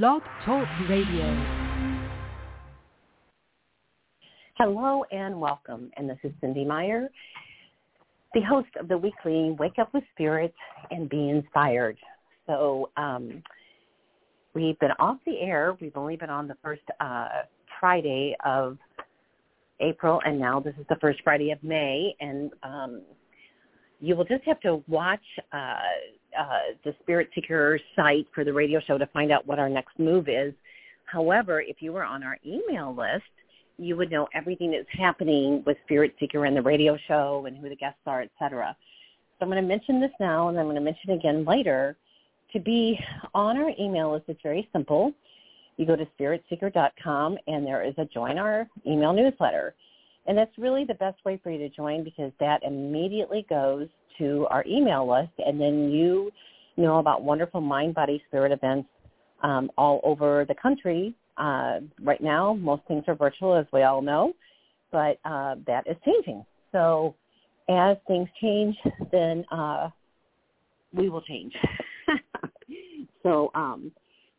Blog Talk Radio. Hello and welcome. And this is Cynde Meyer, the host of the weekly Wake Up with Spirit and Be Inspired. So um, we've been off the air. We've only been on the first uh, Friday of April, and now this is the first Friday of May. And um, you will just have to watch uh, uh, the Spirit Seeker site for the radio show to find out what our next move is. However, if you were on our email list, you would know everything that's happening with Spirit Seeker and the radio show and who the guests are, etc. So I'm going to mention this now and I'm going to mention again later. To be on our email list, it's very simple. You go to spiritseeker.com and there is a join our email newsletter. And that's really the best way for you to join because that immediately goes to our email list and then you know about wonderful mind, body, spirit events um, all over the country uh, right now, most things are virtual, as we all know, but uh, that is changing. So as things change, then uh, we will change. so um,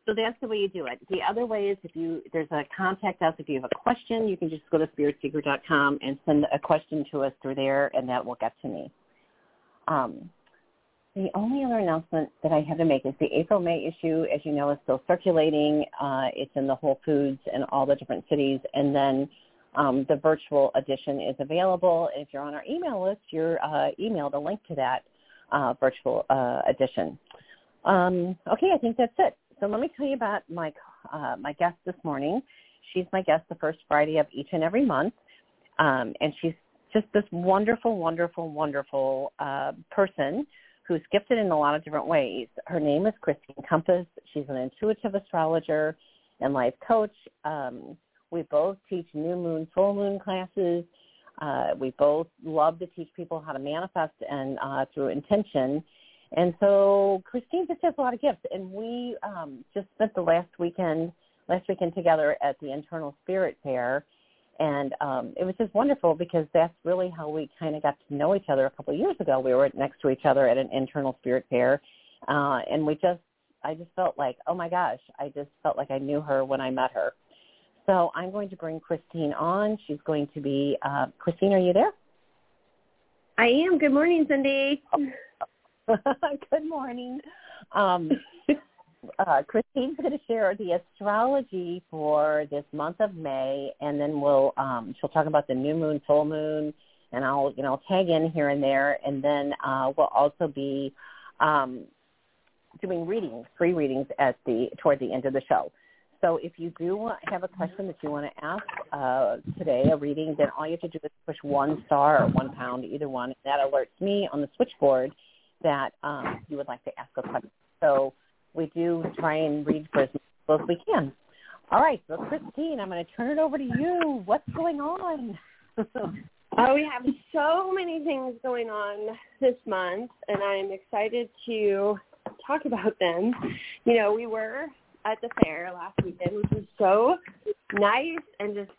so that's the way you do it. The other way is if you there's a contact us if you have a question, you can just go to spiritseeker.com and send a question to us through there, and that will get to me. Um, the only other announcement that I have to make is the April-May issue, as you know, is still circulating. Uh, it's in the Whole Foods and all the different cities. And then um, the virtual edition is available. If you're on our email list, you're uh, emailed a link to that uh, virtual uh, edition. Um, okay, I think that's it. So let me tell you about my uh, my guest this morning. She's my guest the first Friday of each and every month, um, and she's just this wonderful, wonderful, wonderful uh, person who's gifted in a lot of different ways. Her name is Christine Compas. She's an intuitive astrologer and life coach. Um, we both teach new moon, full moon classes. Uh, we both love to teach people how to manifest and uh, through intention. And so Christine just has a lot of gifts. And we um, just spent the last weekend, last weekend together at the Internal Spirit Fair and um, it was just wonderful because that's really how we kind of got to know each other a couple of years ago. We were next to each other at an internal spirit fair, uh, and we just, I just felt like, oh my gosh, I just felt like I knew her when I met her. So I'm going to bring Christine on. She's going to be, uh, Christine, are you there? I am. Good morning, Cynde. Good morning. Um, uh, Christine's going to share the astrology for this month of May, and then we'll um, she'll talk about the new moon, full moon, and I'll you know tag in here and there, and then uh, we'll also be um, doing readings, free readings at the toward the end of the show. So if you do want, have a question that you want to ask uh, today, a reading, then all you have to do is push one star or one pound, either one. That alerts me on the switchboard that um, you would like to ask a question. So we do try and read for as much as we can. All right, so Christine, I'm going to turn it over to you. What's going on? oh, we have so many things going on this month, and I'm excited to talk about them. You know, we were at the fair last weekend, which was so nice and just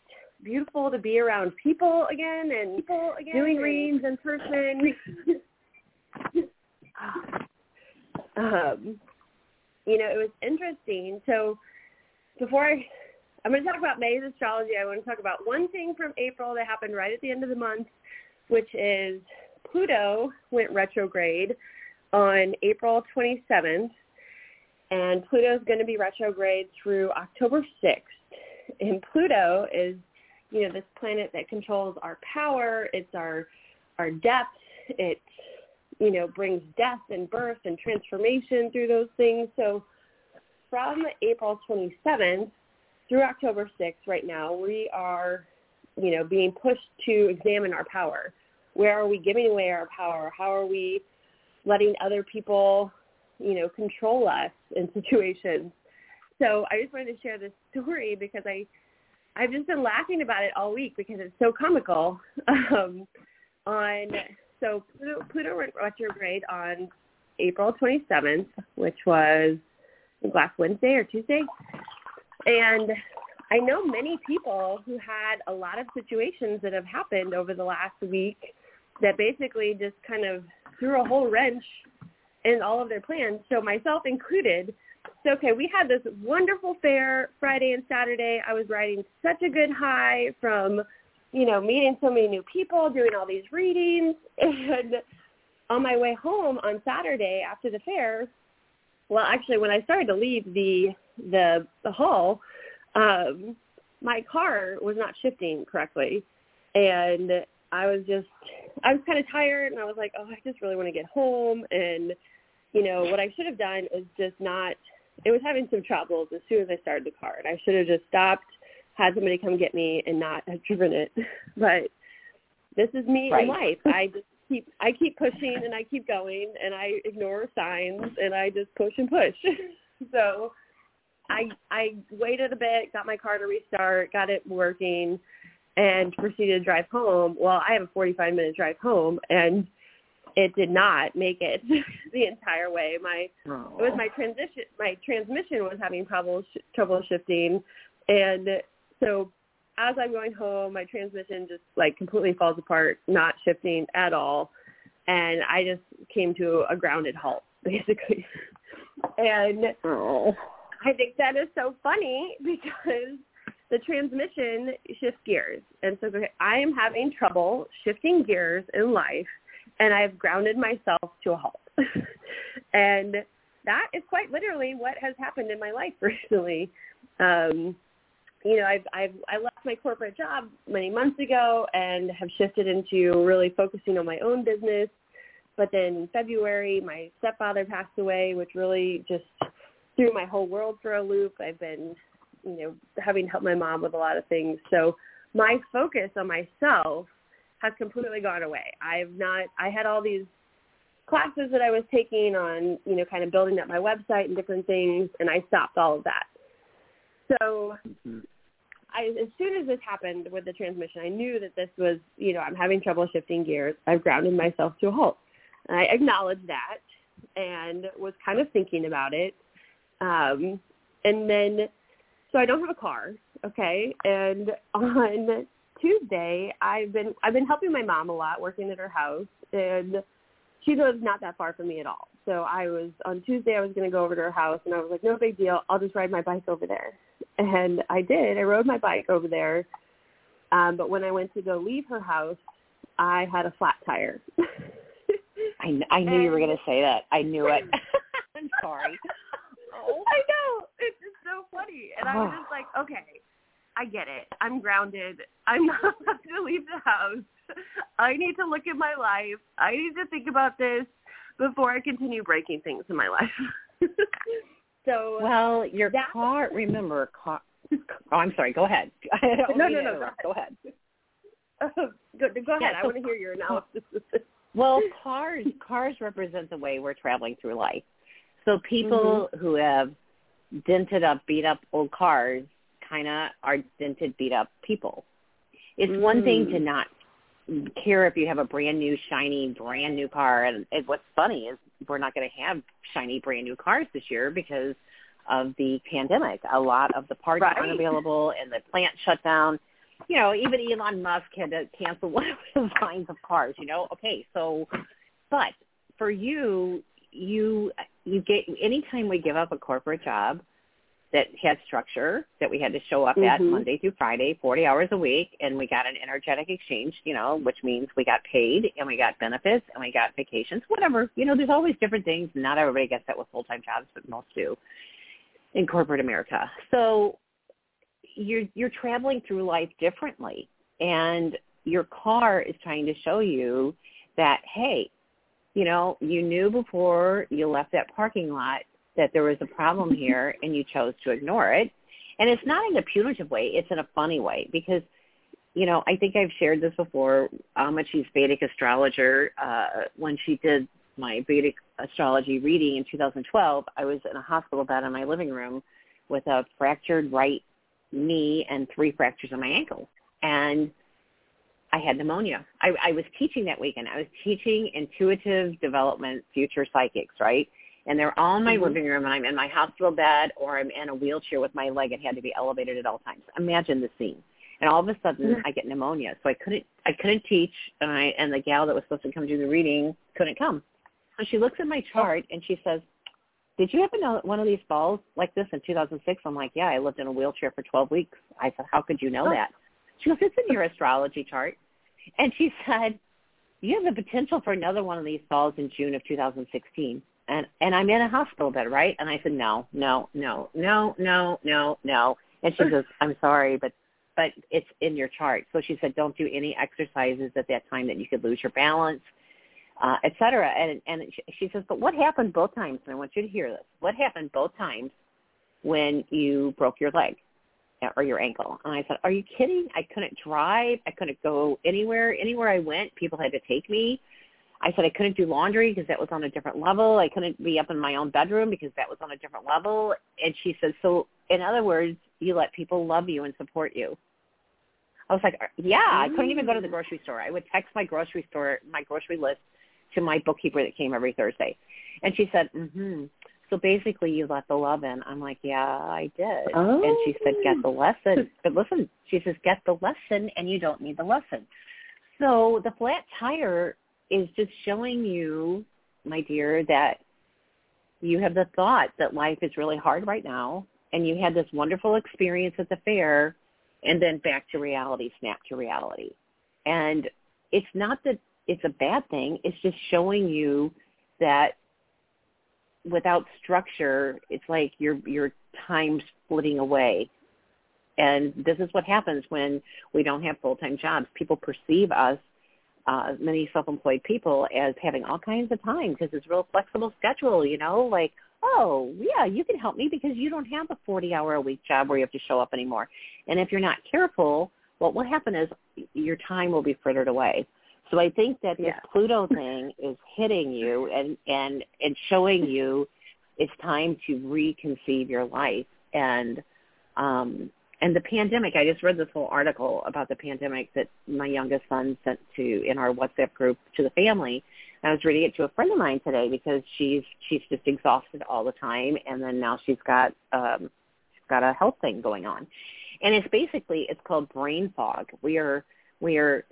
beautiful to be around people again and people again doing readings in person. um, you know, it was interesting. So before I, I'm going to talk about May's astrology, I want to talk about one thing from April that happened right at the end of the month, which is Pluto went retrograde on April 27th, and Pluto is going to be retrograde through October 6th. And Pluto is, you know, this planet that controls our power. It's our our depth. It's you know, brings death and birth and transformation through those things. So from April 27th through October 6th right now, we are, you know, being pushed to examine our power. Where are we giving away our power? How are we letting other people, you know, control us in situations? So I just wanted to share this story because I, I've just been laughing about it all week because it's so comical. Um, on so Pluto, Pluto went retrograde on April 27th, which was last Wednesday or Tuesday. And I know many people who had a lot of situations that have happened over the last week that basically just kind of threw a whole wrench in all of their plans. So myself included, so okay, we had this wonderful fair Friday and Saturday. I was riding such a good high from, you know, meeting so many new people, doing all these readings, and on my way home on Saturday after the fair, well, actually, when I started to leave the the the hall, um, my car was not shifting correctly, and I was just I was kind of tired, and I was like, oh, I just really want to get home, and you know what I should have done is just not it was having some troubles as soon as I started the car, and I should have just stopped, had somebody come get me, and not have driven it. But this is me right. in life. I just keep I keep pushing and I keep going, and I ignore signs, and I just push and push. so I I waited a bit, got my car to restart, got it working, and proceeded to drive home. Well, I have a 45 minute drive home, and it did not make it the entire way. My oh. it was my transition. My transmission was having trouble sh- trouble shifting, and so as I'm going home, my transmission just like completely falls apart, not shifting at all, and I just came to a grounded halt basically. and oh. I think that is so funny because the transmission shifts gears, and so I am having trouble shifting gears in life and I've grounded myself to a halt. and that is quite literally what has happened in my life recently. Um, you know, I've, I've I left my corporate job many months ago and have shifted into really focusing on my own business. But then in February, my stepfather passed away, which really just threw my whole world for a loop. I've been, you know, having helped my mom with a lot of things. So my focus on myself has completely gone away. I've not I had all these classes that I was taking on, you know, kind of building up my website and different things and I stopped all of that. So mm-hmm. I, as soon as this happened with the transmission, I knew that this was, you know, I'm having trouble shifting gears. I've grounded myself to a halt. And I acknowledged that and was kind of thinking about it. Um, and then, so I don't have a car, okay? And on Tuesday, I've been I've been helping my mom a lot, working at her house, and she lives not that far from me at all. So I was on Tuesday. I was going to go over to her house, and I was like, no big deal. I'll just ride my bike over there, and I did. I rode my bike over there. Um, but when I went to go leave her house, I had a flat tire. I I knew and, you were going to say that. I knew it. I'm sorry. Oh. I know. It's just so funny. And I was just like, okay, I get it. I'm grounded. I'm not about to leave the house. I need to look at my life. I need to think about this before I continue breaking things in my life. So well, your car. Remember, car. Oh, I'm sorry. Go ahead. no, no, no. Go ahead. Go ahead. go, go ahead. Yeah, I want to hear your analysis. well, cars cars represent the way we're traveling through life. So people mm-hmm. who have dented up, beat up old cars kind of are dented, beat up people. It's mm. one thing to mm. not care if you have a brand new, shiny, brand new car. And, and what's funny is we're not going to have shiny, brand new cars this year because of the pandemic. A lot of the parts right. aren't available, and the plant shut down. You know, even Elon Musk had to cancel one of his lines of cars. You know, okay, so, but for you, you you get anytime we give up a corporate job that had structure that we had to show up mm-hmm. at Monday through Friday, 40 hours a week, and we got an energetic exchange, you know, which means we got paid and we got benefits and we got vacations, whatever. You know, there's always different things. Not everybody gets that with full-time jobs, but most do in corporate America. So you're you're traveling through life differently, and your car is trying to show you that hey, you know, you knew before you left that parking lot that there was a problem here and you chose to ignore it. And it's not in a punitive way, it's in a funny way because, you know, I think I've shared this before. Amachi's Vedic astrologer, uh, when she did my Vedic astrology reading in 2012, I was in a hospital bed in my living room with a fractured right knee and three fractures on my ankle. And I had pneumonia. I, I was teaching that weekend. I was teaching intuitive development future psychics, right? And they're all in my mm-hmm. living room and I'm in my hospital bed or I'm in a wheelchair with my leg. It had to be elevated at all times. Imagine the scene. And all of a sudden mm-hmm. I get pneumonia. So I couldn't I couldn't teach and I and the gal that was supposed to come do the reading couldn't come. So she looks at my chart and she says, did you ever know one of these falls like this in 2006? I'm like, yeah, I lived in a wheelchair for 12 weeks. I said, how could you know that? She goes, it's in your astrology chart. And she said, you have the potential for another one of these falls in June of 2016. And and I'm in a hospital bed, right? And I said, no, no, no, no, no, no, no. And she goes, I'm sorry, but but it's in your chart. So she said, don't do any exercises at that time that you could lose your balance, uh, et cetera. And, and she says, but what happened both times? And I want you to hear this. What happened both times when you broke your leg or your ankle? And I said, are you kidding? I couldn't drive. I couldn't go anywhere. Anywhere I went, people had to take me. I said I couldn't do laundry because that was on a different level. I couldn't be up in my own bedroom because that was on a different level. And she said, so in other words, you let people love you and support you. I was like, yeah, I couldn't even go to the grocery store. I would text my grocery store, my grocery list to my bookkeeper that came every Thursday. And she said, mhm. So basically you let the love in. I'm like, yeah, I did. Oh. And she said, get the lesson. But listen, she says, get the lesson and you don't need the lesson. So the flat tire is just showing you, my dear, that you have the thought that life is really hard right now and you had this wonderful experience at the fair and then back to reality, snap to reality. And it's not that it's a bad thing. It's just showing you that without structure, it's like your your time splitting away. And this is what happens when we don't have full-time jobs. People perceive us, uh, many self-employed people, as having all kinds of time because it's a real flexible schedule, you know, like, oh, yeah, you can help me because you don't have a 40-hour a week job where you have to show up anymore. And if you're not careful, what will happen is your time will be frittered away. So I think that this Yeah. Pluto thing is hitting you and and and showing you it's time to reconceive your life and um and the pandemic i just read this whole article about the pandemic that my youngest son sent to in our whatsapp group to the family i was reading it to a friend of mine today because she's she's just exhausted all the time and then now she's got um she's got a health thing going on and it's basically it's called brain fog we are we are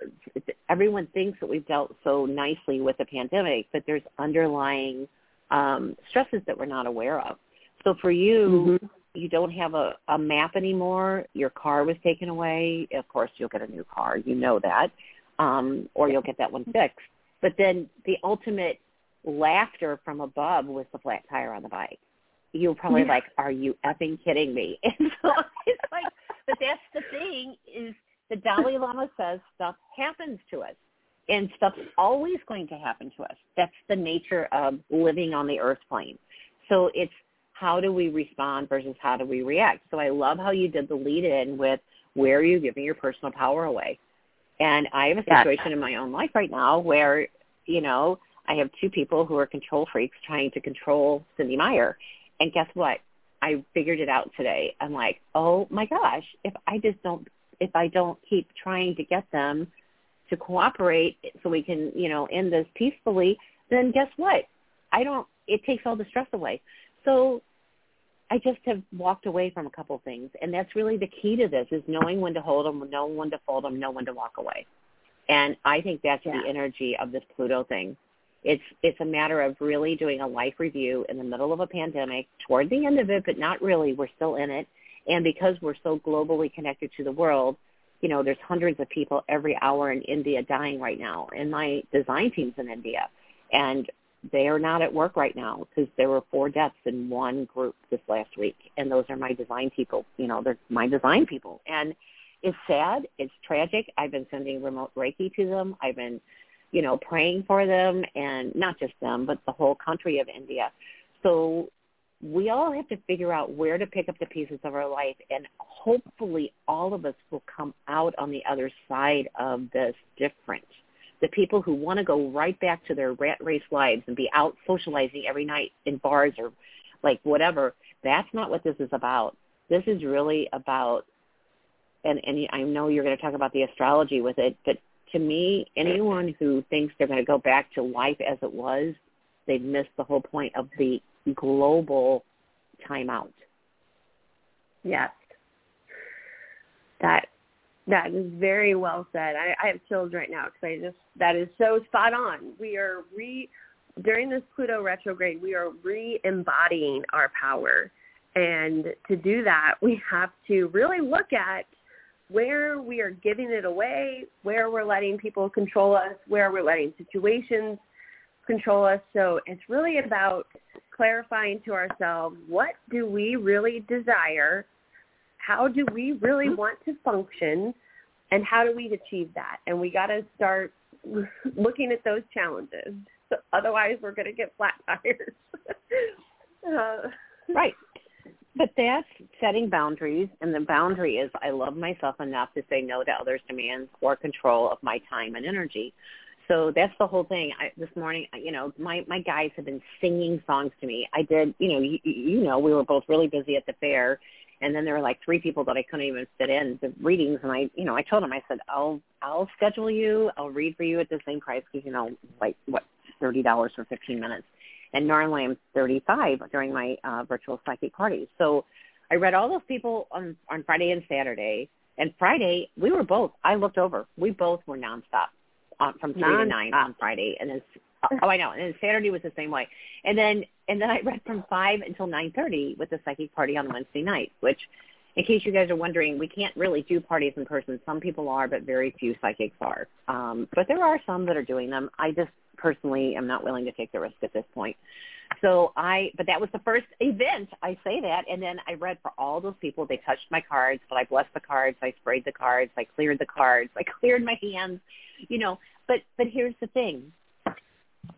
everyone thinks that we've dealt so nicely with the pandemic but there's underlying um, stresses that we're not aware of. So for you, Mhm. You don't have a, a map anymore. Your car was taken away. Of course, you'll get a new car. You know that, um, or you'll get that one fixed. But then the ultimate laughter from above was the flat tire on the bike. You were probably Yeah. like, "Are you effing kidding me?" And so it's like, but that's the thing is the Dalai Lama says stuff happens to us and stuff's always going to happen to us. That's the nature of living on the earth plane. So it's how do we respond versus how do we react. So I love how you did the lead in with where are you giving your personal power away? And I have a Yes. situation in my own life right now where, you know, I have two people who are control freaks trying to control Cynde Meyer. And guess what? I figured it out today. I'm like, oh my gosh, if I just don't, if I don't keep trying to get them to cooperate so we can, you know, end this peacefully, then guess what? I don't, it takes all the stress away. So I just have walked away from a couple things. And that's really the key to this is knowing when to hold them, know when to fold them, know when to walk away. And I think that's Yeah. the energy of this Pluto thing. It's it's a matter of really doing a life review in the middle of a pandemic, toward the end of it, but not really. We're still in it. And because we're so globally connected to the world, you know, there's hundreds of people every hour in India dying right now. And my design team's in India. And they are not at work right now because there were four deaths in one group this last week. And those are my design people. You know, they're my design people. And it's sad. It's tragic. I've been sending remote Reiki to them. I've been, you know, praying for them and not just them, but the whole country of India. So we all have to figure out where to pick up the pieces of our life and hopefully all of us will come out on the other side of this different. The people who want to go right back to their rat race lives and be out socializing every night in bars or like whatever, that's not what this is about. This is really about and and I know you're going to talk about the astrology with it, but to me, anyone who thinks they're going to go back to life as it was, they've missed the whole point of the global timeout. Yes. That is very well said. I, I have chills right now because I just that is so spot on. We are re during this Pluto retrograde, we are re-embodying our power. And to do that, we have to really look at where we are giving it away, where we're letting people control us, where we're letting situations control us. So it's really about clarifying to ourselves, what do we really desire? How do we really mm-hmm. want to function? And how do we achieve that? And we got to start looking at those challenges. So Otherwise, we're going to get flat tires. uh, right. But that's setting boundaries, and the boundary is I love myself enough to say no to others' demands or control of my time and energy. So that's the whole thing. I, this morning, you know, my my guys have been singing songs to me. I did, you know, you, you know, we were both really busy at the fair, and then there were like three people that I couldn't even fit in the readings. And I, you know, I told them, I said, I'll I'll schedule you. I'll read for you at the same price because you know, like what thirty dollars for fifteen minutes and normally I'm 35 during my uh, virtual psychic parties. So I read all those people on on Friday and Saturday. And Friday, we were both. I looked over. We both were nonstop on, from three to nine on Friday, and then oh, I know. And then Saturday was the same way. And then and then I read from five until nine thirty with the psychic party on Wednesday night. Which, in case you guys are wondering, we can't really do parties in person. Some people are, but very few psychics are. Um, but there are some that are doing them. I just personally am not willing to take the risk at this point. So I, but that was the first event. I say that, and then I read for all those people. They touched my cards, but I blessed the cards. I sprayed the cards. I cleared the cards. I cleared my hands. You know, but but here's the thing: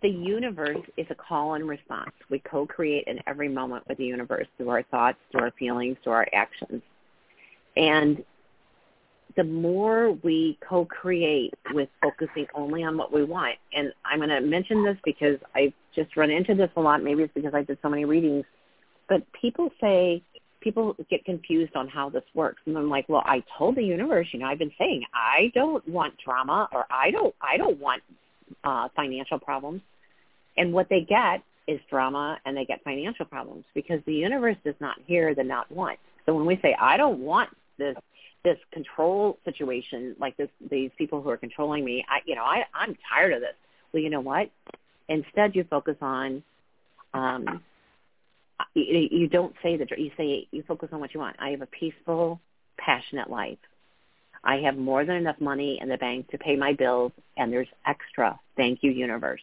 the universe is a call and response. We co-create in every moment with the universe through our thoughts, through our feelings, through our actions, and the more we co-create with focusing only on what we want, and I'm going to mention this because I've just run into this a lot. Maybe it's because I did so many readings, but people say people get confused on how this works, and I'm like, well, I told the universe, you know, I've been saying I don't want drama or I don't, I don't want uh, financial problems, and what they get is drama and they get financial problems because the universe does not hear the not want. So when we say I don't want this this control situation, like this, these people who are controlling me, I, you know, I, I'm tired of this. Well, you know what? Instead, you focus on, um, you, you don't say the, you say, you focus on what you want. I have a peaceful, passionate life. I have more than enough money in the bank to pay my bills, and there's extra. Thank you, universe.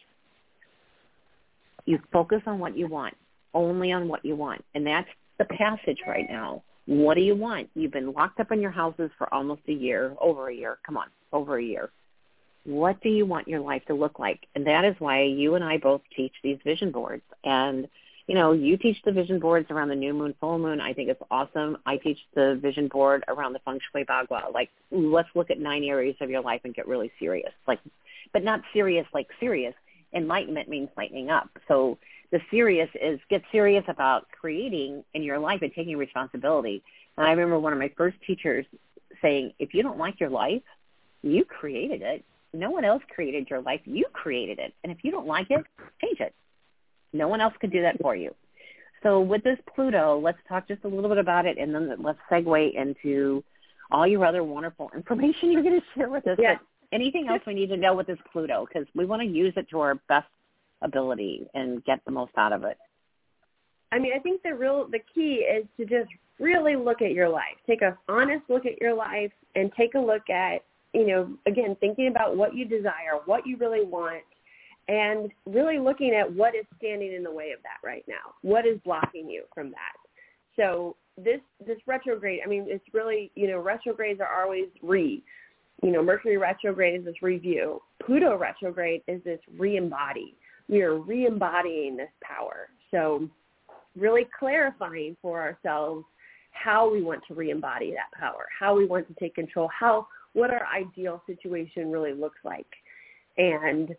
You focus on what you want, only on what you want, and that's the passage right now what do you want? You've been locked up in your houses for almost a year, over a year. Come on, over a year. What do you want your life to look like? And that is why you and I both teach these vision boards. And, you know, you teach the vision boards around the new moon, full moon. I think it's awesome. I teach the vision board around the feng shui bagua. Like, let's look at nine areas of your life and get really serious. Like, but not serious like serious. Enlightenment means lightening up. So the serious is get serious about creating in your life and taking responsibility. And I remember one of my first teachers saying, if you don't like your life, you created it. No one else created your life. You created it. And if you don't like it, change it. No one else could do that for you. So with this Pluto, let's talk just a little bit about it, and then let's segue into all your other wonderful information you're going to share with us. Yeah. But anything else we need to know with this Pluto? Because we want to use it to our best ability and get the most out of it? I mean, I think the real the key is to just really look at your life. Take a honest look at your life and take a look at, you know, again, thinking about what you desire, what you really want, and really looking at what is standing in the way of that right now. What is blocking you from that? So this this retrograde, I mean, it's really, you know, retrogrades are always re. You know, Mercury retrograde is this review. Pluto retrograde is this re-embody we are re-embodying this power. So really clarifying for ourselves how we want to re-embody that power, how we want to take control, how what our ideal situation really looks like. And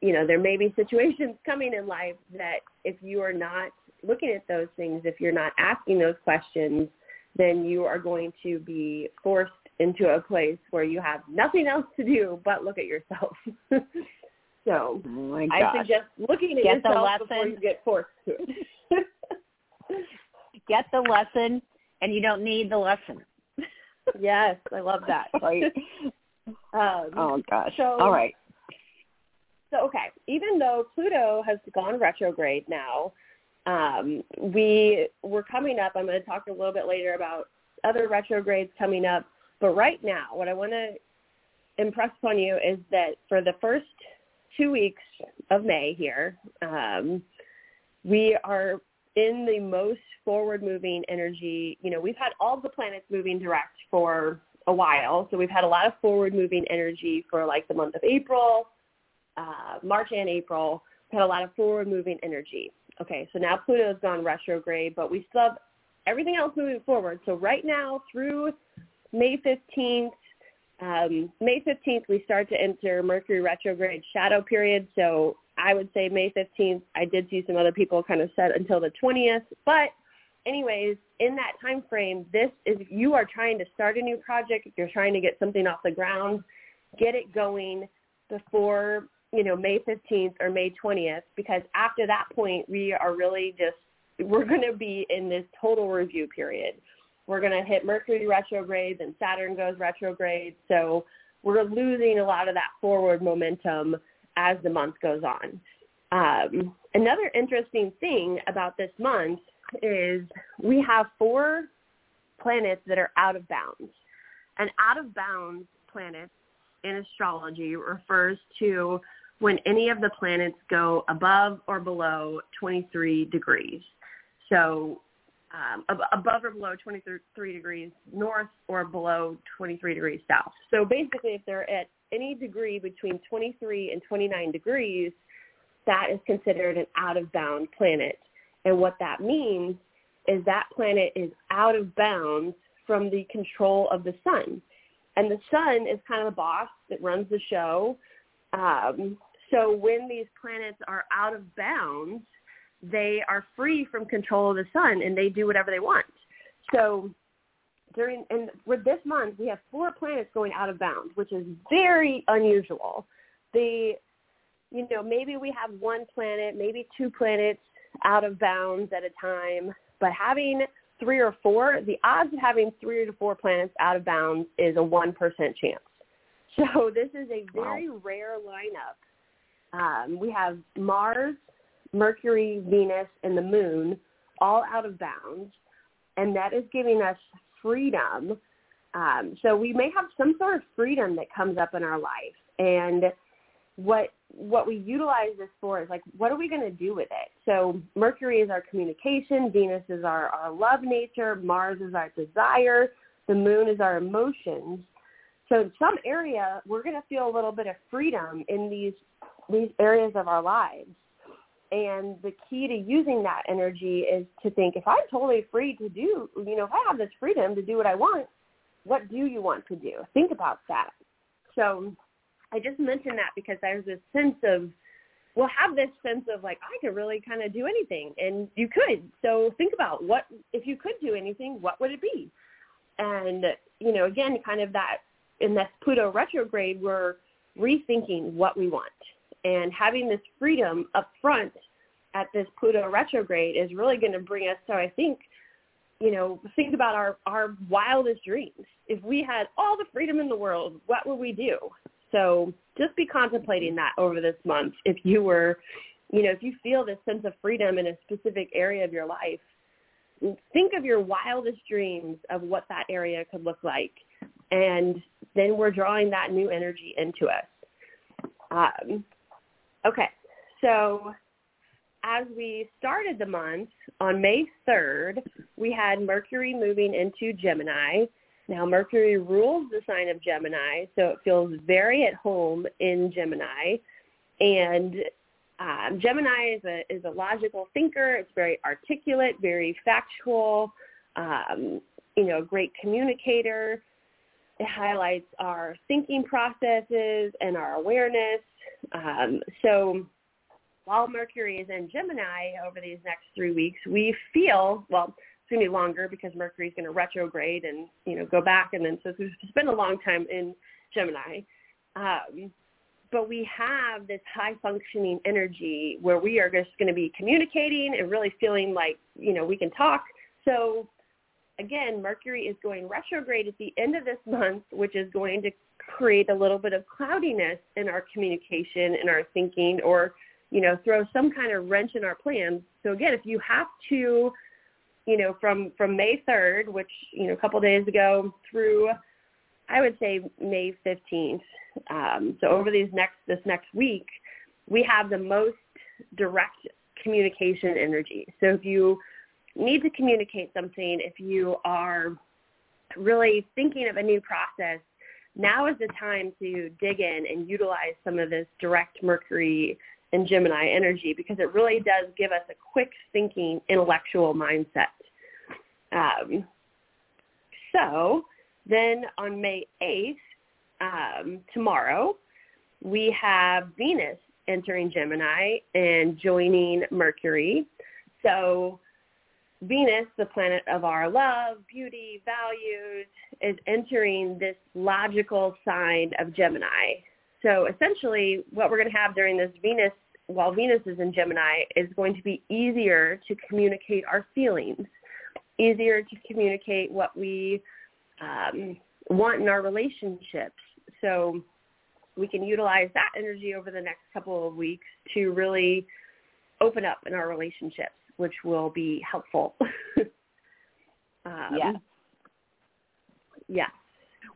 you know, there may be situations coming in life that if you are not looking at those things, if you're not asking those questions, then you are going to be forced into a place where you have nothing else to do but look at yourself. So oh I suggest looking at get yourself the lesson. before you get forced to it. get the lesson, and you don't need the lesson. yes, I love that. Right. Um, oh gosh. So, All right. Even though Pluto has gone retrograde now, um, we we're coming up. I'm going to talk a little bit later about other retrogrades coming up. But right now, what I want to impress upon you is that for the first two weeks of May here, um, we are in the most forward moving energy. You know, we've had all the planets moving direct for a while. So we've had a lot of forward moving energy for like the month of April, uh, March and April. Had a lot of forward moving energy. Okay, so now Pluto's gone retrograde, but we still have everything else moving forward. So right now through May 15th, um, May 15th, we start to enter Mercury retrograde shadow period. So I would say May 15th. I did see some other people kind of set until the 20th. But anyways, in that time frame, this is you are trying to start a new project. You're trying to get something off the ground, get it going before you know May 15th or May 20th. Because after that point, we are really just we're going to be in this total review period. We're going to hit Mercury retrograde, then Saturn goes retrograde. So we're losing a lot of that forward momentum as the month goes on. Um, another interesting thing about this month is we have four planets that are out of bounds. And out of bounds planets in astrology refers to when any of the planets go above or below 23 degrees. So um, above or below 23 degrees north or below 23 degrees south. So basically, if they're at any degree between 23 and 29 degrees, that is considered an out of bound planet. And what that means is that planet is out of bounds from the control of the sun. And the sun is kind of the boss that runs the show. Um, so when these planets are out of bounds, they are free from control of the sun and they do whatever they want. So during and with this month we have four planets going out of bounds, which is very unusual. The you know, maybe we have one planet, maybe two planets out of bounds at a time, but having three or four, the odds of having three to four planets out of bounds is a 1% chance. So this is a very wow. rare lineup. Um, we have Mars, Mercury, Venus, and the moon all out of bounds, and that is giving us freedom. Um, so we may have some sort of freedom that comes up in our life, and what what we utilize this for is like, what are we going to do with it? So Mercury is our communication, Venus is our, our love nature, Mars is our desire, the moon is our emotions. So in some area, we're going to feel a little bit of freedom in these these areas of our lives. And the key to using that energy is to think, if I'm totally free to do, you know, if I have this freedom to do what I want, what do you want to do? Think about that. So I just mentioned that because there's this sense of, we'll have this sense of like, I could really kind of do anything. And you could. So think about what, if you could do anything, what would it be? And, you know, again, kind of that, in this Pluto retrograde, we're rethinking what we want and having this freedom up front at this Pluto retrograde is really going to bring us. So I think, you know, think about our, our wildest dreams. If we had all the freedom in the world, what would we do? So just be contemplating that over this month. If you were, you know, if you feel this sense of freedom in a specific area of your life, think of your wildest dreams of what that area could look like. And then we're drawing that new energy into us. Um, Okay, so as we started the month on May 3rd, we had Mercury moving into Gemini. Now Mercury rules the sign of Gemini, so it feels very at home in Gemini. And um, Gemini is a is a logical thinker. It's very articulate, very factual. Um, you know, great communicator. It highlights our thinking processes and our awareness. Um, so while Mercury is in Gemini over these next three weeks, we feel, well, it's going to be longer because Mercury is going to retrograde and, you know, go back. And then so it's been a long time in Gemini. Um, but we have this high functioning energy where we are just going to be communicating and really feeling like, you know, we can talk. So again, Mercury is going retrograde at the end of this month, which is going to create a little bit of cloudiness in our communication and our thinking or you know throw some kind of wrench in our plans so again if you have to you know from from may 3rd which you know a couple days ago through i would say may 15th um, so over these next this next week we have the most direct communication energy. So if you need to communicate something if you are really thinking of a new process now is the time to dig in and utilize some of this direct Mercury and Gemini energy because it really does give us a quick thinking intellectual mindset. Um, so then on May 8th, um, tomorrow, we have Venus entering Gemini and joining Mercury. So Venus, the planet of our love, beauty, values, is entering this logical sign of Gemini. So essentially what we're going to have during this Venus, while Venus is in Gemini, is going to be easier to communicate our feelings, easier to communicate what we um, want in our relationships. So we can utilize that energy over the next couple of weeks to really open up in our relationships which will be helpful. um, yeah. Yeah.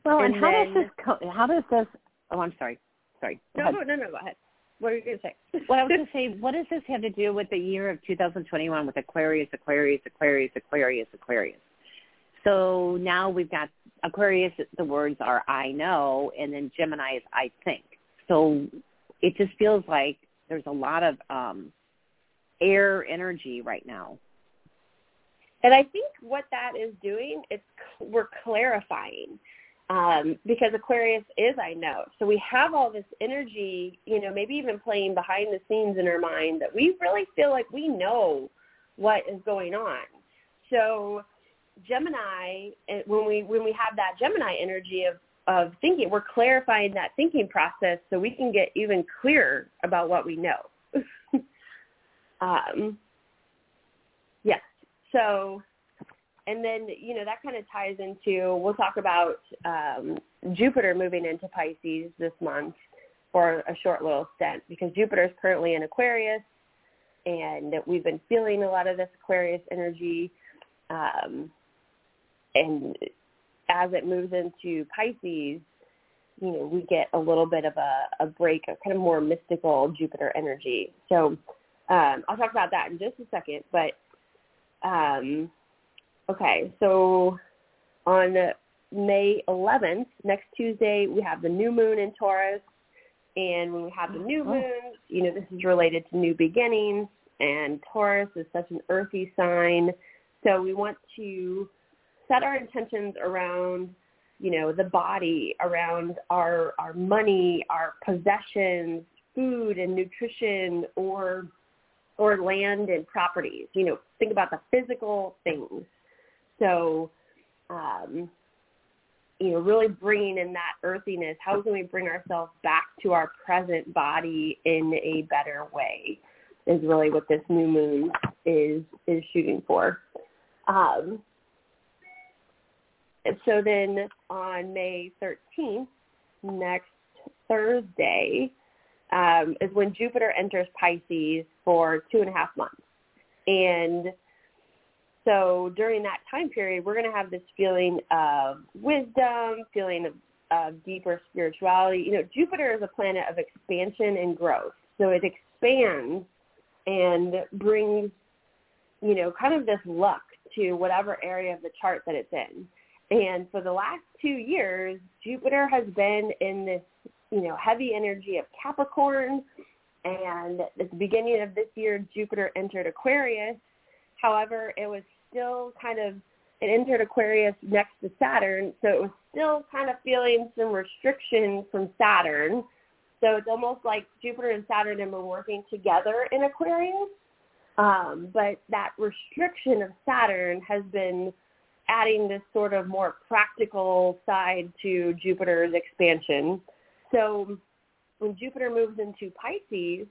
Well, and, and how then, does this? Co- how does this? Oh, I'm sorry. Sorry. No, no, no, no. Go ahead. What are you going to say? well, I was going to say, what does this have to do with the year of 2021 with Aquarius, Aquarius, Aquarius, Aquarius, Aquarius? So now we've got Aquarius. The words are I know, and then Gemini is I think. So it just feels like there's a lot of um, air energy right now. And I think what that is doing, it's we're clarifying um, because Aquarius is I know. So we have all this energy, you know, maybe even playing behind the scenes in our mind that we really feel like we know what is going on. So Gemini, eh, when we when we have that Gemini energy of of thinking, we're clarifying that thinking process so we can get even clearer about what we know. Um, yes. So, and then, you know, that kind of ties into, we'll talk about um, Jupiter moving into Pisces this month for a short little stint because Jupiter is currently in Aquarius and we've been feeling a lot of this Aquarius energy. Um, and as it moves into Pisces, you know, we get a little bit of a, a break, of kind of more mystical Jupiter energy. So um, I'll talk about that in just a second. But um, okay, so on May 11th, next Tuesday, we have the new moon in Taurus. And when we have the new oh. moon, you know, this is related to new beginnings. And Taurus is such an earthy sign. So we want to set our intentions around you know the body around our our money our possessions food and nutrition or or land and properties. You know, think about the physical things. So, um, you know, really bringing in that earthiness. How can we bring ourselves back to our present body in a better way? Is really what this new moon is is shooting for. Um, so then on May 13th, next Thursday, um, is when Jupiter enters Pisces for two and a half months. And so during that time period, we're going to have this feeling of wisdom, feeling of, of deeper spirituality. You know, Jupiter is a planet of expansion and growth. So it expands and brings, you know, kind of this luck to whatever area of the chart that it's in. And for the last two years, Jupiter has been in this you know, heavy energy of Capricorn. And at the beginning of this year, Jupiter entered Aquarius. However, it was still kind of, it entered Aquarius next to Saturn. So it was still kind of feeling some restriction from Saturn. So it's almost like Jupiter and Saturn have been working together in Aquarius. Um, but that restriction of Saturn has been adding this sort of more practical side to Jupiter's expansion. So when Jupiter moves into Pisces,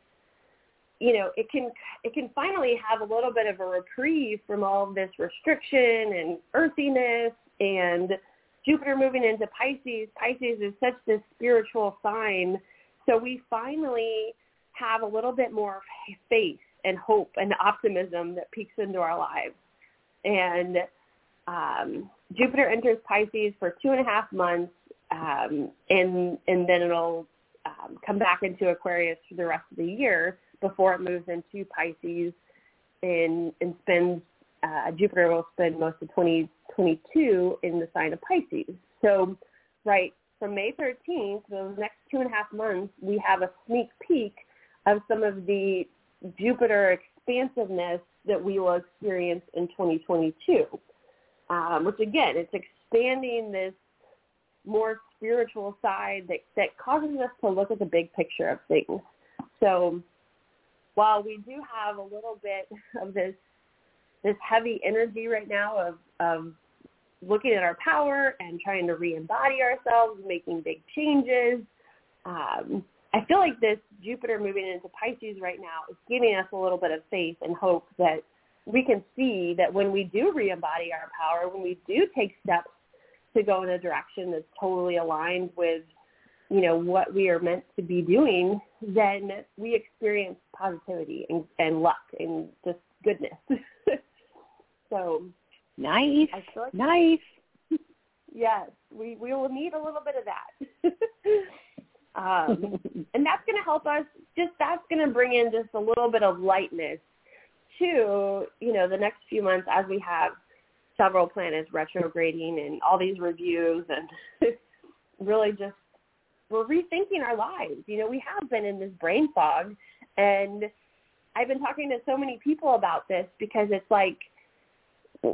you know, it can it can finally have a little bit of a reprieve from all of this restriction and earthiness and Jupiter moving into Pisces, Pisces is such this spiritual sign. So we finally have a little bit more faith and hope and optimism that peeks into our lives. And um, Jupiter enters Pisces for two and a half months, um, and and then it'll um, come back into Aquarius for the rest of the year before it moves into Pisces and and spends uh, Jupiter will spend most of 2022 in the sign of Pisces. So, right from May 13th, those next two and a half months, we have a sneak peek of some of the Jupiter expansiveness that we will experience in 2022. Um, which again, it's expanding this more spiritual side that, that causes us to look at the big picture of things. So while we do have a little bit of this this heavy energy right now of, of looking at our power and trying to re-embody ourselves, making big changes, um, I feel like this Jupiter moving into Pisces right now is giving us a little bit of faith and hope that we can see that when we do re-embody our power, when we do take steps to go in a direction that's totally aligned with, you know, what we are meant to be doing, then we experience positivity and, and luck and just goodness. so nice, like, nice. Yes, we we will need a little bit of that. um, and that's going to help us. Just that's going to bring in just a little bit of lightness to you know the next few months as we have several planets retrograding and all these reviews and really just we're rethinking our lives. You know, we have been in this brain fog and I've been talking to so many people about this because it's like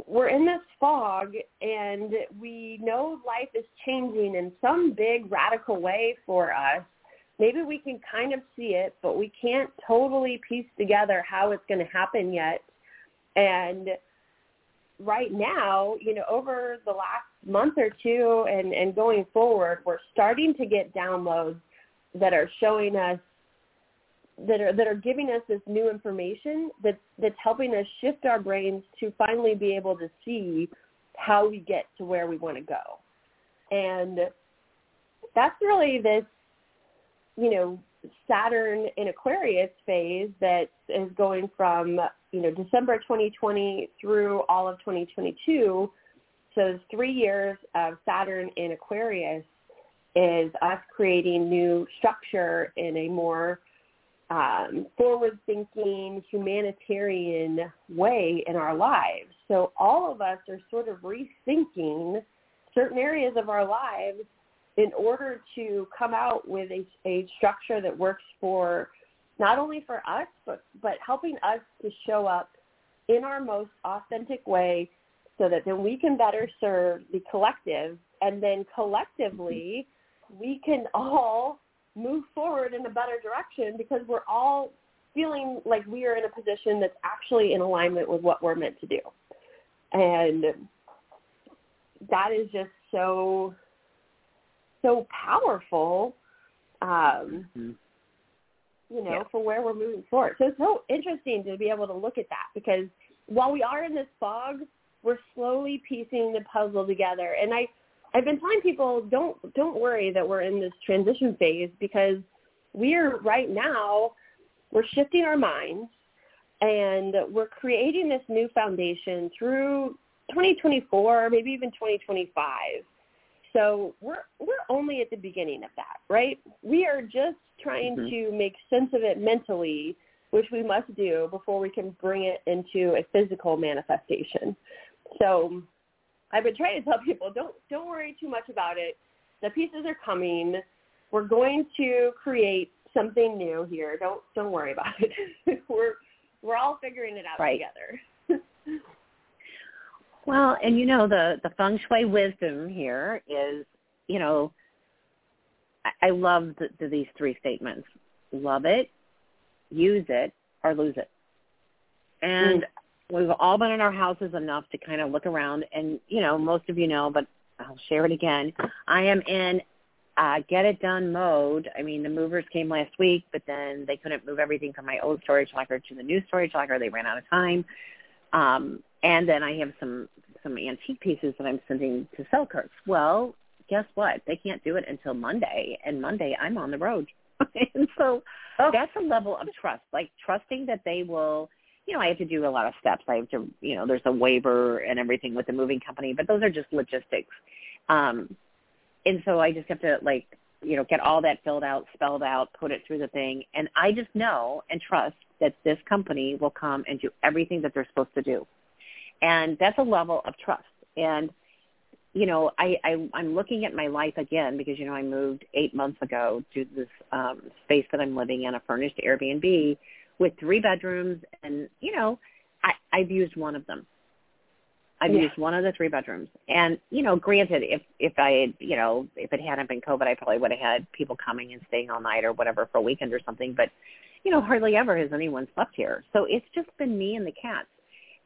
we're in this fog and we know life is changing in some big radical way for us. Maybe we can kind of see it, but we can't totally piece together how it's going to happen yet. And right now, you know, over the last month or two and, and going forward, we're starting to get downloads that are showing us that are that are giving us this new information that's that's helping us shift our brains to finally be able to see how we get to where we want to go. And that's really this, you know, Saturn in Aquarius phase that is going from, you know, December 2020 through all of 2022. So three years of Saturn in Aquarius is us creating new structure in a more um, forward-thinking, humanitarian way in our lives. So all of us are sort of rethinking certain areas of our lives in order to come out with a, a structure that works for not only for us, but, but helping us to show up in our most authentic way so that then we can better serve the collective and then collectively we can all move forward in a better direction because we're all feeling like we are in a position that's actually in alignment with what we're meant to do. And that is just so so powerful, um, mm-hmm. You know, yeah. for where we're moving forward. So it's so interesting to be able to look at that because while we are in this fog, we're slowly piecing the puzzle together. And I, I've been telling people don't don't worry that we're in this transition phase because we are right now we're shifting our minds and we're creating this new foundation through 2024, maybe even 2025 so we're we're only at the beginning of that, right? We are just trying mm-hmm. to make sense of it mentally, which we must do before we can bring it into a physical manifestation. So I've been trying to tell people don't don't worry too much about it. The pieces are coming. We're going to create something new here. Don't don't worry about it. we're we're all figuring it out right. together. Well, and you know the the feng shui wisdom here is, you know, I, I love the, the, these three statements: love it, use it, or lose it. And mm. we've all been in our houses enough to kind of look around, and you know, most of you know, but I'll share it again. I am in uh, get it done mode. I mean, the movers came last week, but then they couldn't move everything from my old storage locker to the new storage locker. They ran out of time. Um, and then I have some some antique pieces that I'm sending to Selkirk's. Well, guess what? They can't do it until Monday, and Monday I'm on the road. and so oh. that's a level of trust, like trusting that they will you know, I have to do a lot of steps. I have to, you know, there's a waiver and everything with the moving company, but those are just logistics. Um, and so I just have to like, you know, get all that filled out, spelled out, put it through the thing. And I just know and trust that this company will come and do everything that they're supposed to do. And that's a level of trust. And, you know, I, I, I'm looking at my life again because, you know, I moved eight months ago to this um, space that I'm living in, a furnished Airbnb with three bedrooms. And, you know, I, I've used one of them. I've yeah. used one of the three bedrooms. And, you know, granted, if, if I had, you know, if it hadn't been COVID, I probably would have had people coming and staying all night or whatever for a weekend or something. But, you know, hardly ever has anyone slept here. So it's just been me and the cats.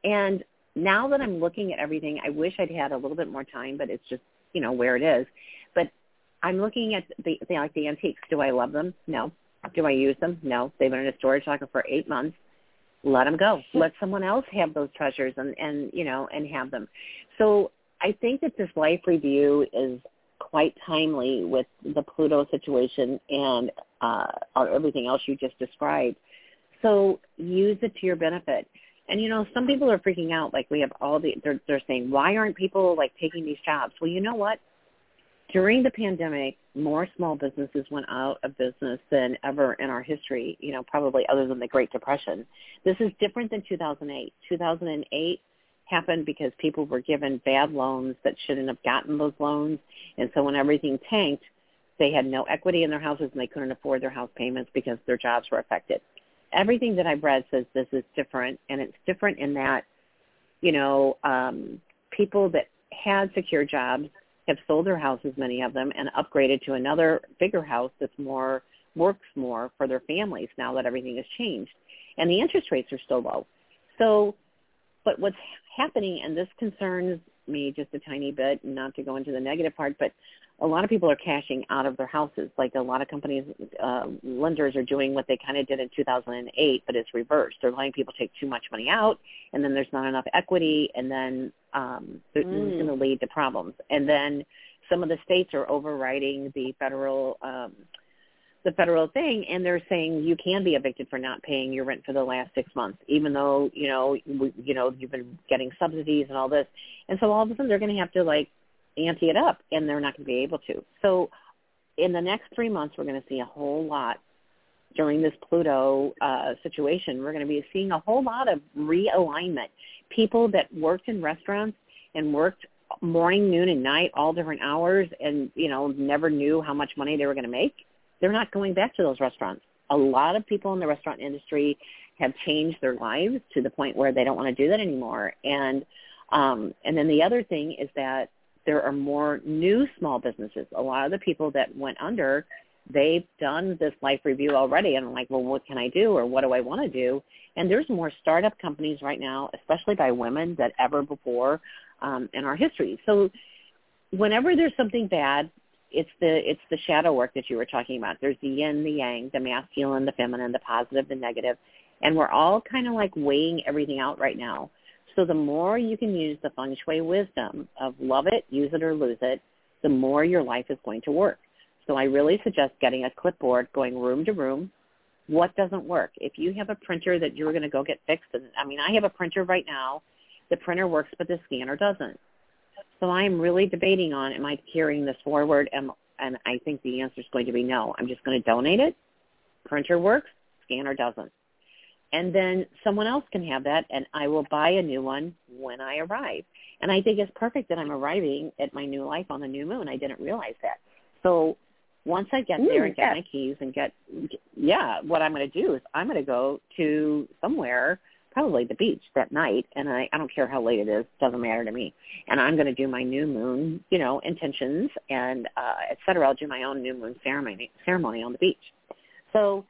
And now that I'm looking at everything, I wish I'd had a little bit more time, but it's just, you know, where it is. But I'm looking at the, the like the antiques. Do I love them? No. Do I use them? No. They've been in a storage locker for eight months. Let them go. Let someone else have those treasures and, and you know, and have them. So I think that this life review is quite timely with the Pluto situation and uh, everything else you just described. So use it to your benefit. And you know, some people are freaking out. Like we have all the, they're, they're saying, why aren't people like taking these jobs? Well, you know what? During the pandemic, more small businesses went out of business than ever in our history. You know, probably other than the Great Depression. This is different than 2008. 2008 happened because people were given bad loans that shouldn't have gotten those loans, and so when everything tanked, they had no equity in their houses and they couldn't afford their house payments because their jobs were affected everything that I've read says this is different, and it's different in that, you know, um, people that had secure jobs have sold their houses, many of them, and upgraded to another bigger house that's more works more for their families now that everything has changed, and the interest rates are still low. So, but what's happening, and this concerns me just a tiny bit, not to go into the negative part, but a lot of people are cashing out of their houses. Like a lot of companies, uh, lenders are doing what they kind of did in 2008, but it's reversed. They're letting people take too much money out, and then there's not enough equity, and then um, mm. it's going to lead to problems. And then some of the states are overriding the federal um, the federal thing and they're saying you can be evicted for not paying your rent for the last six months even though you know you know you've been getting subsidies and all this and so all of a sudden they're going to have to like ante it up, and they're not going to be able to. So in the next three months, we're going to see a whole lot during this Pluto uh, situation. We're going to be seeing a whole lot of realignment. People that worked in restaurants and worked morning, noon, and night, all different hours, and you know never knew how much money they were going to make. They're not going back to those restaurants. A lot of people in the restaurant industry have changed their lives to the point where they don't want to do that anymore. And um, and then the other thing is that there are more new small businesses. A lot of the people that went under, they've done this life review already and I'm like, well, what can I do or what do I want to do? And there's more startup companies right now, especially by women, that ever before um, in our history. So whenever there's something bad, it's the it's the shadow work that you were talking about. There's the yin, the yang, the masculine, the feminine, the positive, the negative, and we're all kind of like weighing everything out right now. So the more you can use the feng shui wisdom of love it, use it or lose it, the more your life is going to work. So I really suggest getting a clipboard, going room to room. What doesn't work? If you have a printer that you're going to go get fixed, and I mean, I have a printer right now. The printer works, but the scanner doesn't. So I am really debating on, am I carrying this forward? And, and I think the answer is going to be no. I'm just going to donate it. Printer works, scanner doesn't and then someone else can have that and I will buy a new one when I arrive. And I think it's perfect that I'm arriving at my new life on the new moon. I didn't realize that. So once I get there and get my keys and get, yeah, what I'm going to do is I'm going to go to somewhere, probably the beach that night, and I, I don't care how late it is, doesn't matter to me. And I'm going to do my new moon, you know, intentions and uh, et cetera. I'll do my own new moon ceremony ceremony on the beach. So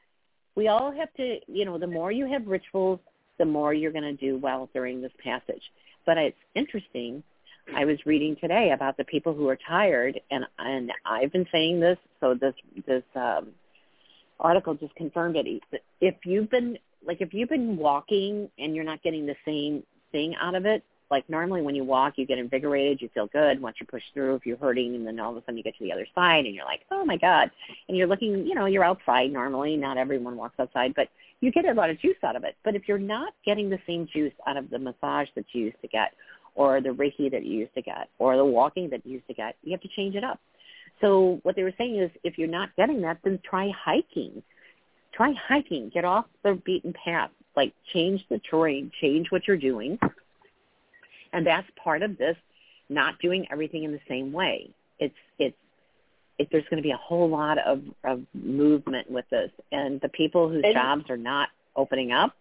we all have to, you know, the more you have rituals, the more you're going to do well during this passage. But it's interesting. I was reading today about the people who are tired, and and I've been saying this. So this this um, article just confirmed it. If you've been like if you've been walking and you're not getting the same thing out of it, Like normally when you walk, you get invigorated, you feel good. Once you push through, if you're hurting, and then all of a sudden you get to the other side, and you're like, oh my god, and you're looking, you know, you're outside normally. Not everyone walks outside, but you get a lot of juice out of it. But if you're not getting the same juice out of the massage that you used to get, or the Reiki that you used to get, or the walking that you used to get, you have to change it up. So what they were saying is, if you're not getting that, then try hiking. Try hiking. Get off the beaten path. Like change the terrain, change what you're doing, and that's part of this. Not doing everything in the same way. It's it's it, there's going to be a whole lot of, of movement with this, and the people whose and, jobs are not opening up,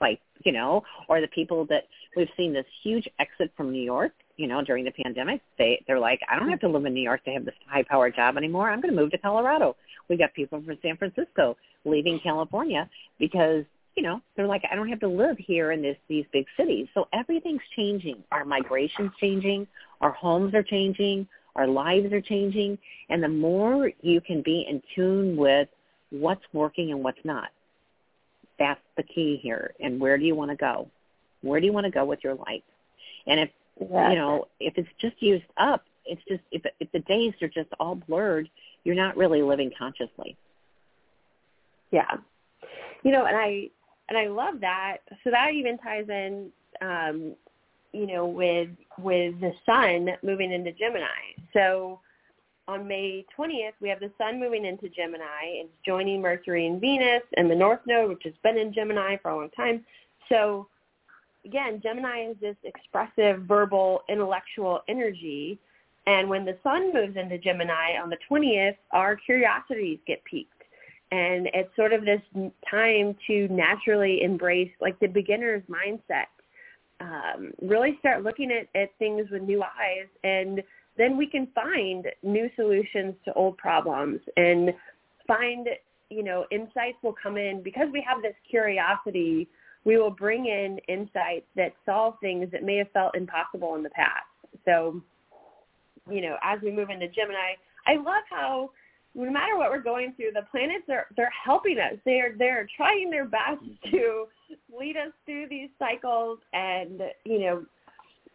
like you know, or the people that we've seen this huge exit from New York, you know, during the pandemic, they they're like, I don't have to live in New York to have this high powered job anymore. I'm going to move to Colorado. We got people from San Francisco leaving California because you know they're like, I don't have to live here in this these big cities. So everything's changing. Our migration's changing. Our homes are changing. Our lives are changing. And the more you can be in tune with what's working and what's not, that's the key here. And where do you want to go? Where do you want to go with your life? And if you know, if it's just used up, it's just if if the days are just all blurred, you're not really living consciously. Yeah. You know, and I and I love that. So that even ties in um, you know, with with the sun moving into Gemini. So on May 20th, we have the sun moving into Gemini and joining Mercury and Venus and the North Node, which has been in Gemini for a long time. So again, Gemini is this expressive, verbal, intellectual energy. And when the sun moves into Gemini on the 20th, our curiosities get piqued. And it's sort of this time to naturally embrace like the beginner's mindset. Um, really start looking at, at things with new eyes and then we can find new solutions to old problems and find, you know, insights will come in because we have this curiosity we will bring in insights that solve things that may have felt impossible in the past. So, you know, as we move into Gemini, I love how no matter what we're going through, the planets are they're helping us. They're they're trying their best mm-hmm. to lead us through these cycles and, you know,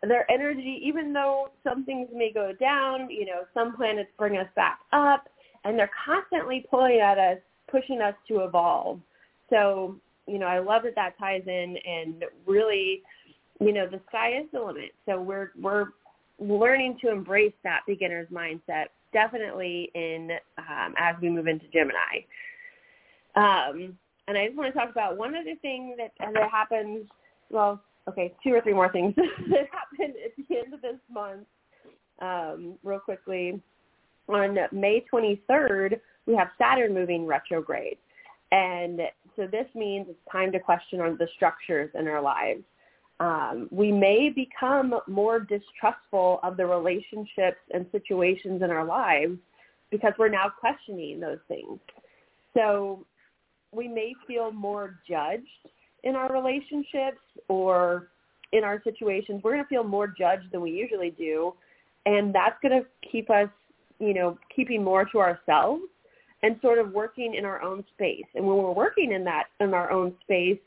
their energy, even though some things may go down, you know, some planets bring us back up and they're constantly pulling at us, pushing us to evolve. So you know, I love that that ties in and really, you know, the sky is the limit. So we're we're learning to embrace that beginner's mindset definitely in um, as we move into Gemini. Um, and I just want to talk about one other thing that that happens. Well, okay, two or three more things that happened at the end of this month. Um, real quickly, on May 23rd, we have Saturn moving retrograde. And so this means it's time to question on the structures in our lives. Um, we may become more distrustful of the relationships and situations in our lives because we're now questioning those things. So we may feel more judged in our relationships or in our situations. We're going to feel more judged than we usually do. And that's going to keep us, you know, keeping more to ourselves and sort of working in our own space. And when we're working in that in our own space,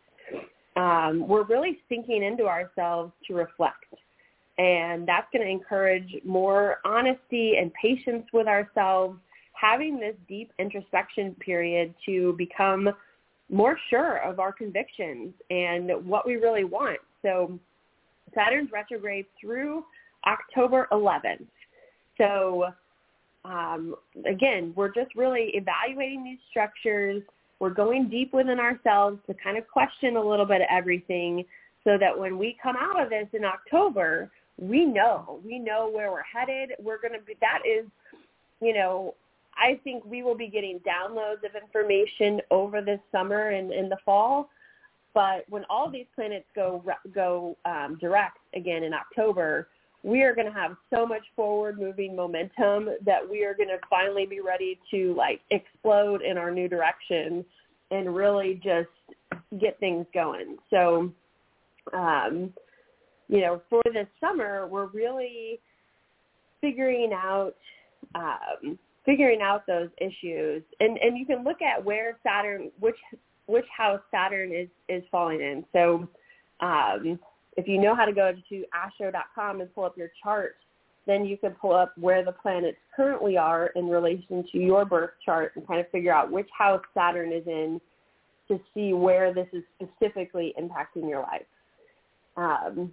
um, we're really sinking into ourselves to reflect. And that's going to encourage more honesty and patience with ourselves, having this deep introspection period to become more sure of our convictions and what we really want. So Saturn's retrograde through October 11th. So um, again, we're just really evaluating these structures. We're going deep within ourselves to kind of question a little bit of everything so that when we come out of this in October, we know, we know where we're headed. We're going to be, that is, you know, I think we will be getting downloads of information over this summer and in the fall. But when all these planets go go um, direct again in October, we are going to have so much forward moving momentum that we are going to finally be ready to like explode in our new direction and really just get things going. So, um, you know, for this summer, we're really figuring out um, figuring out those issues, and and you can look at where Saturn, which which house Saturn is is falling in. So, um, if you know how to go to astro.com and pull up your chart, then you can pull up where the planets currently are in relation to your birth chart and kind of figure out which house Saturn is in to see where this is specifically impacting your life. Um,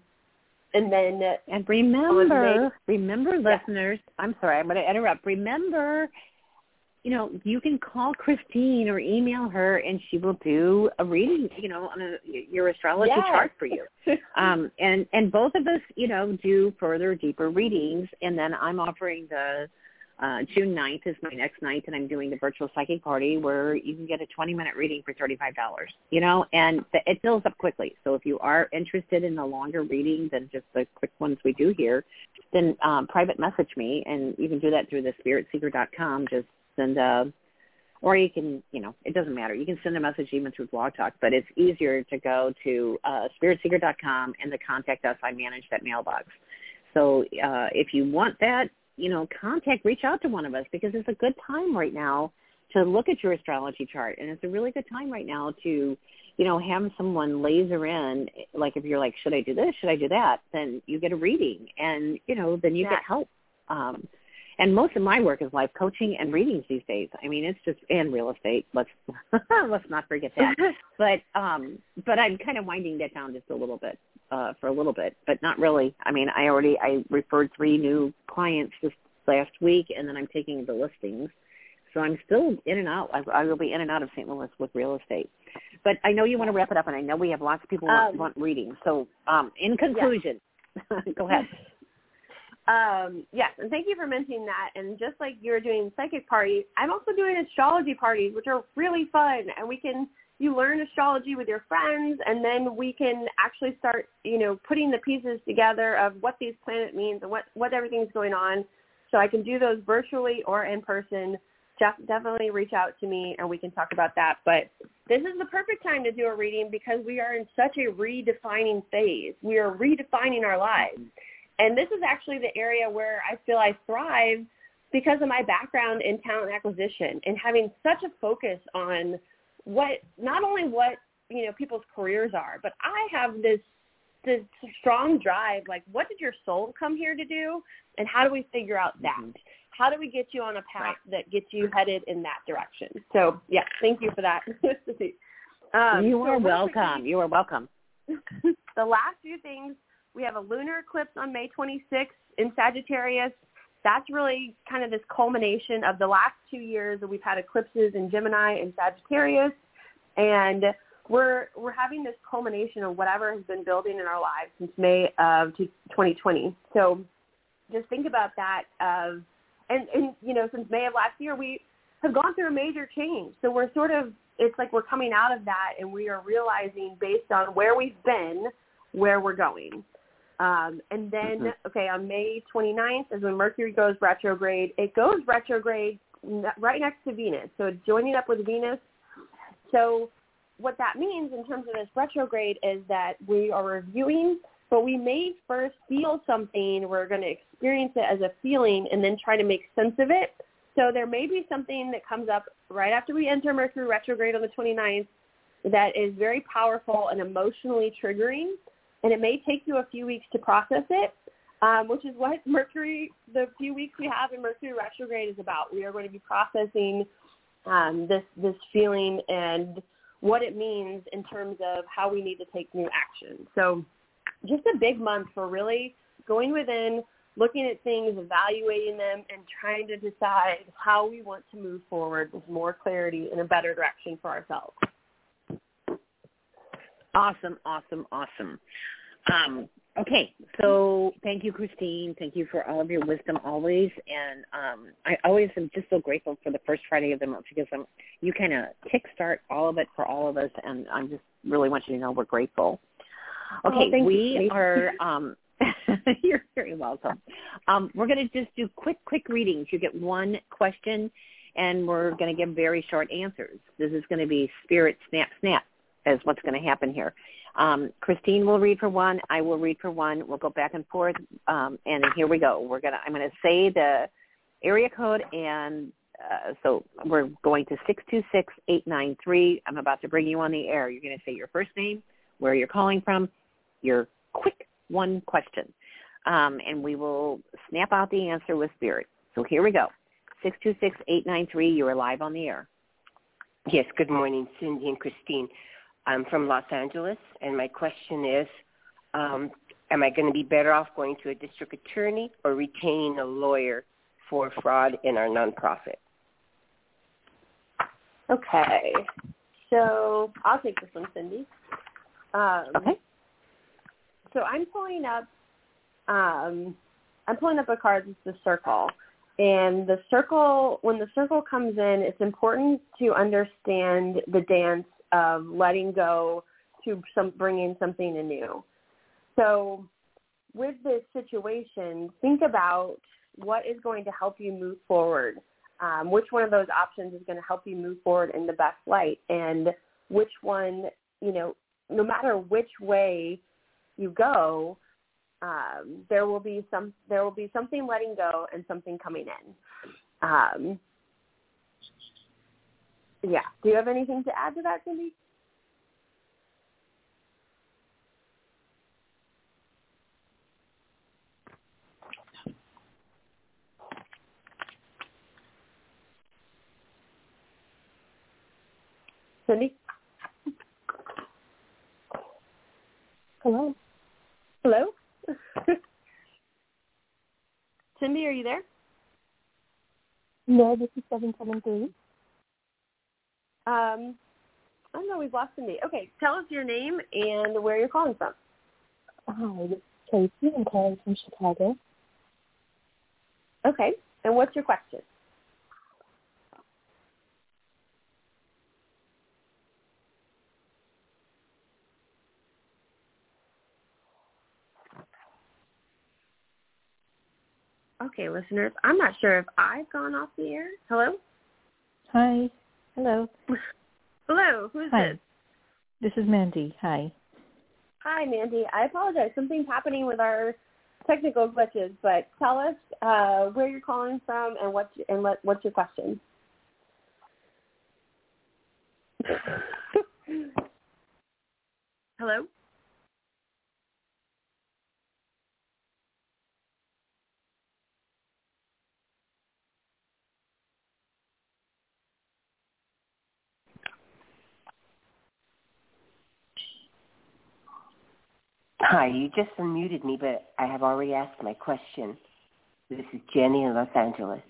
and then and remember, remember, yeah. listeners. I'm sorry, I'm going to interrupt. Remember, you know, you can call Christine or email her, and she will do a reading, you know, on a, your astrology yes. chart for you. um, and and both of us, you know, do further, deeper readings. And then I'm offering the uh, June 9th is my next night, and I'm doing the virtual psychic party where you can get a 20-minute reading for $35. You know, and the, it fills up quickly. So if you are interested in a longer reading than just the quick ones we do here, then um, private message me, and you can do that through the spiritseeker.com. Just send a, or you can, you know, it doesn't matter. You can send a message even through Blog Talk, but it's easier to go to uh, spiritseeker.com and the contact us. I manage that mailbox. So uh, if you want that, you know, contact, reach out to one of us because it's a good time right now to look at your astrology chart. And it's a really good time right now to, you know, have someone laser in, like if you're like, should I do this? Should I do that? Then you get a reading and, you know, then you yeah. get help. Um, and most of my work is life coaching and readings these days. I mean, it's just and real estate. Let's let's not forget that. but um, but I'm kind of winding that down just a little bit uh, for a little bit, but not really. I mean, I already I referred three new clients this last week, and then I'm taking the listings. So I'm still in and out. I, I will be in and out of St. Louis with real estate. But I know you want to wrap it up, and I know we have lots of people want, um, want readings. So um, in conclusion, yeah. go ahead. Um, yes, and thank you for mentioning that. And just like you're doing psychic parties, I'm also doing astrology parties, which are really fun. And we can you learn astrology with your friends, and then we can actually start, you know, putting the pieces together of what these planet means and what what everything's going on. So I can do those virtually or in person. Just definitely reach out to me, and we can talk about that. But this is the perfect time to do a reading because we are in such a redefining phase. We are redefining our lives and this is actually the area where I feel I thrive because of my background in talent acquisition and having such a focus on what not only what you know people's careers are, but I have this this strong drive like what did your soul come here to do and how do we figure out that? Mm-hmm. How do we get you on a path that gets you headed in that direction? So yeah, thank you for that. um, you are so welcome. You are welcome. the last few things we have a lunar eclipse on May 26th in Sagittarius. That's really kind of this culmination of the last two years that we've had eclipses in Gemini and Sagittarius. And we're we're having this culmination of whatever has been building in our lives since May of 2020. So just think about that. Of and and you know since May of last year we have gone through a major change. So we're sort of it's like we're coming out of that and we are realizing based on where we've been where we're going. Um, and then, mm-hmm. okay, on May 29th is when Mercury goes retrograde. It goes retrograde right next to Venus. So it's joining up with Venus. So what that means in terms of this retrograde is that we are reviewing, but we may first feel something. We're going to experience it as a feeling and then try to make sense of it. So there may be something that comes up right after we enter Mercury retrograde on the 29th that is very powerful and emotionally triggering and it may take you a few weeks to process it, um, which is what Mercury, the few weeks we have in Mercury retrograde is about. We are going to be processing um, this this feeling and what it means in terms of how we need to take new action. So just a big month for really going within, looking at things, evaluating them, and trying to decide how we want to move forward with more clarity in a better direction for ourselves. Awesome, awesome, awesome. Um, okay, so thank you, Christine. Thank you for all of your wisdom always, and um, I always am just so grateful for the first Friday of the month because I'm, you kind of kickstart all of it for all of us, and I just really want you to know we're grateful. Oh, Okay, oh, we you. are. Um, you're very welcome. Um, we're going to just do quick, quick readings. You get one question, and we're going to give very short answers. This is going to be spirit snap, snap is what's going to happen here. Um, Christine will read for one. I will read for one. We'll go back and forth. Um, and here we go. We're gonna. I'm going to say the area code, and uh, so we're going to six two six eight nine three. I'm about to bring you on the air. You're going to say your first name, where you're calling from, your quick one question, um, and we will snap out the answer with spirit. So here we go. 626-893, you're live on the air. Yes, good morning, Cynde and Christine. I'm from Los Angeles, and my question is, um, am I going to be better off going to a district attorney or retaining a lawyer for fraud in our nonprofit? Okay. So I'll take this one, Cynde. Um, okay. So I'm pulling up. Um, I'm pulling up a card. It's the circle, and the circle. When the circle comes in, it's important to understand the dance of letting go to some bringing something new. So, with this situation, think about what is going to help you move forward. Um, which one of those options is going to help you move forward in the best light? And which one you know no matter which way you go um, there will be some there will be something letting go and something coming in. Um, yeah do you have anything to add to that Cynde Cynde? Hello? Hello? Cynde, are you there? No, this is 773. Um, I don't know, we've lost Cynde. Okay, tell us your name and where you're calling from. Hi, this is Tracy. I'm calling from Chicago. Okay, and what's your question? Okay, listeners, I'm not sure if I've gone off the air. Hello? Hi. Hello. Hello, who's Hi. this? This is Mandy. Hi. Hi, Mandy. I apologize. Something's happening with our technical glitches, but tell us uh, where you're calling from and what's and what, what's your question. Hello. Hi, you just unmuted me, but I have already asked my question. This is Jenny in Los Angeles.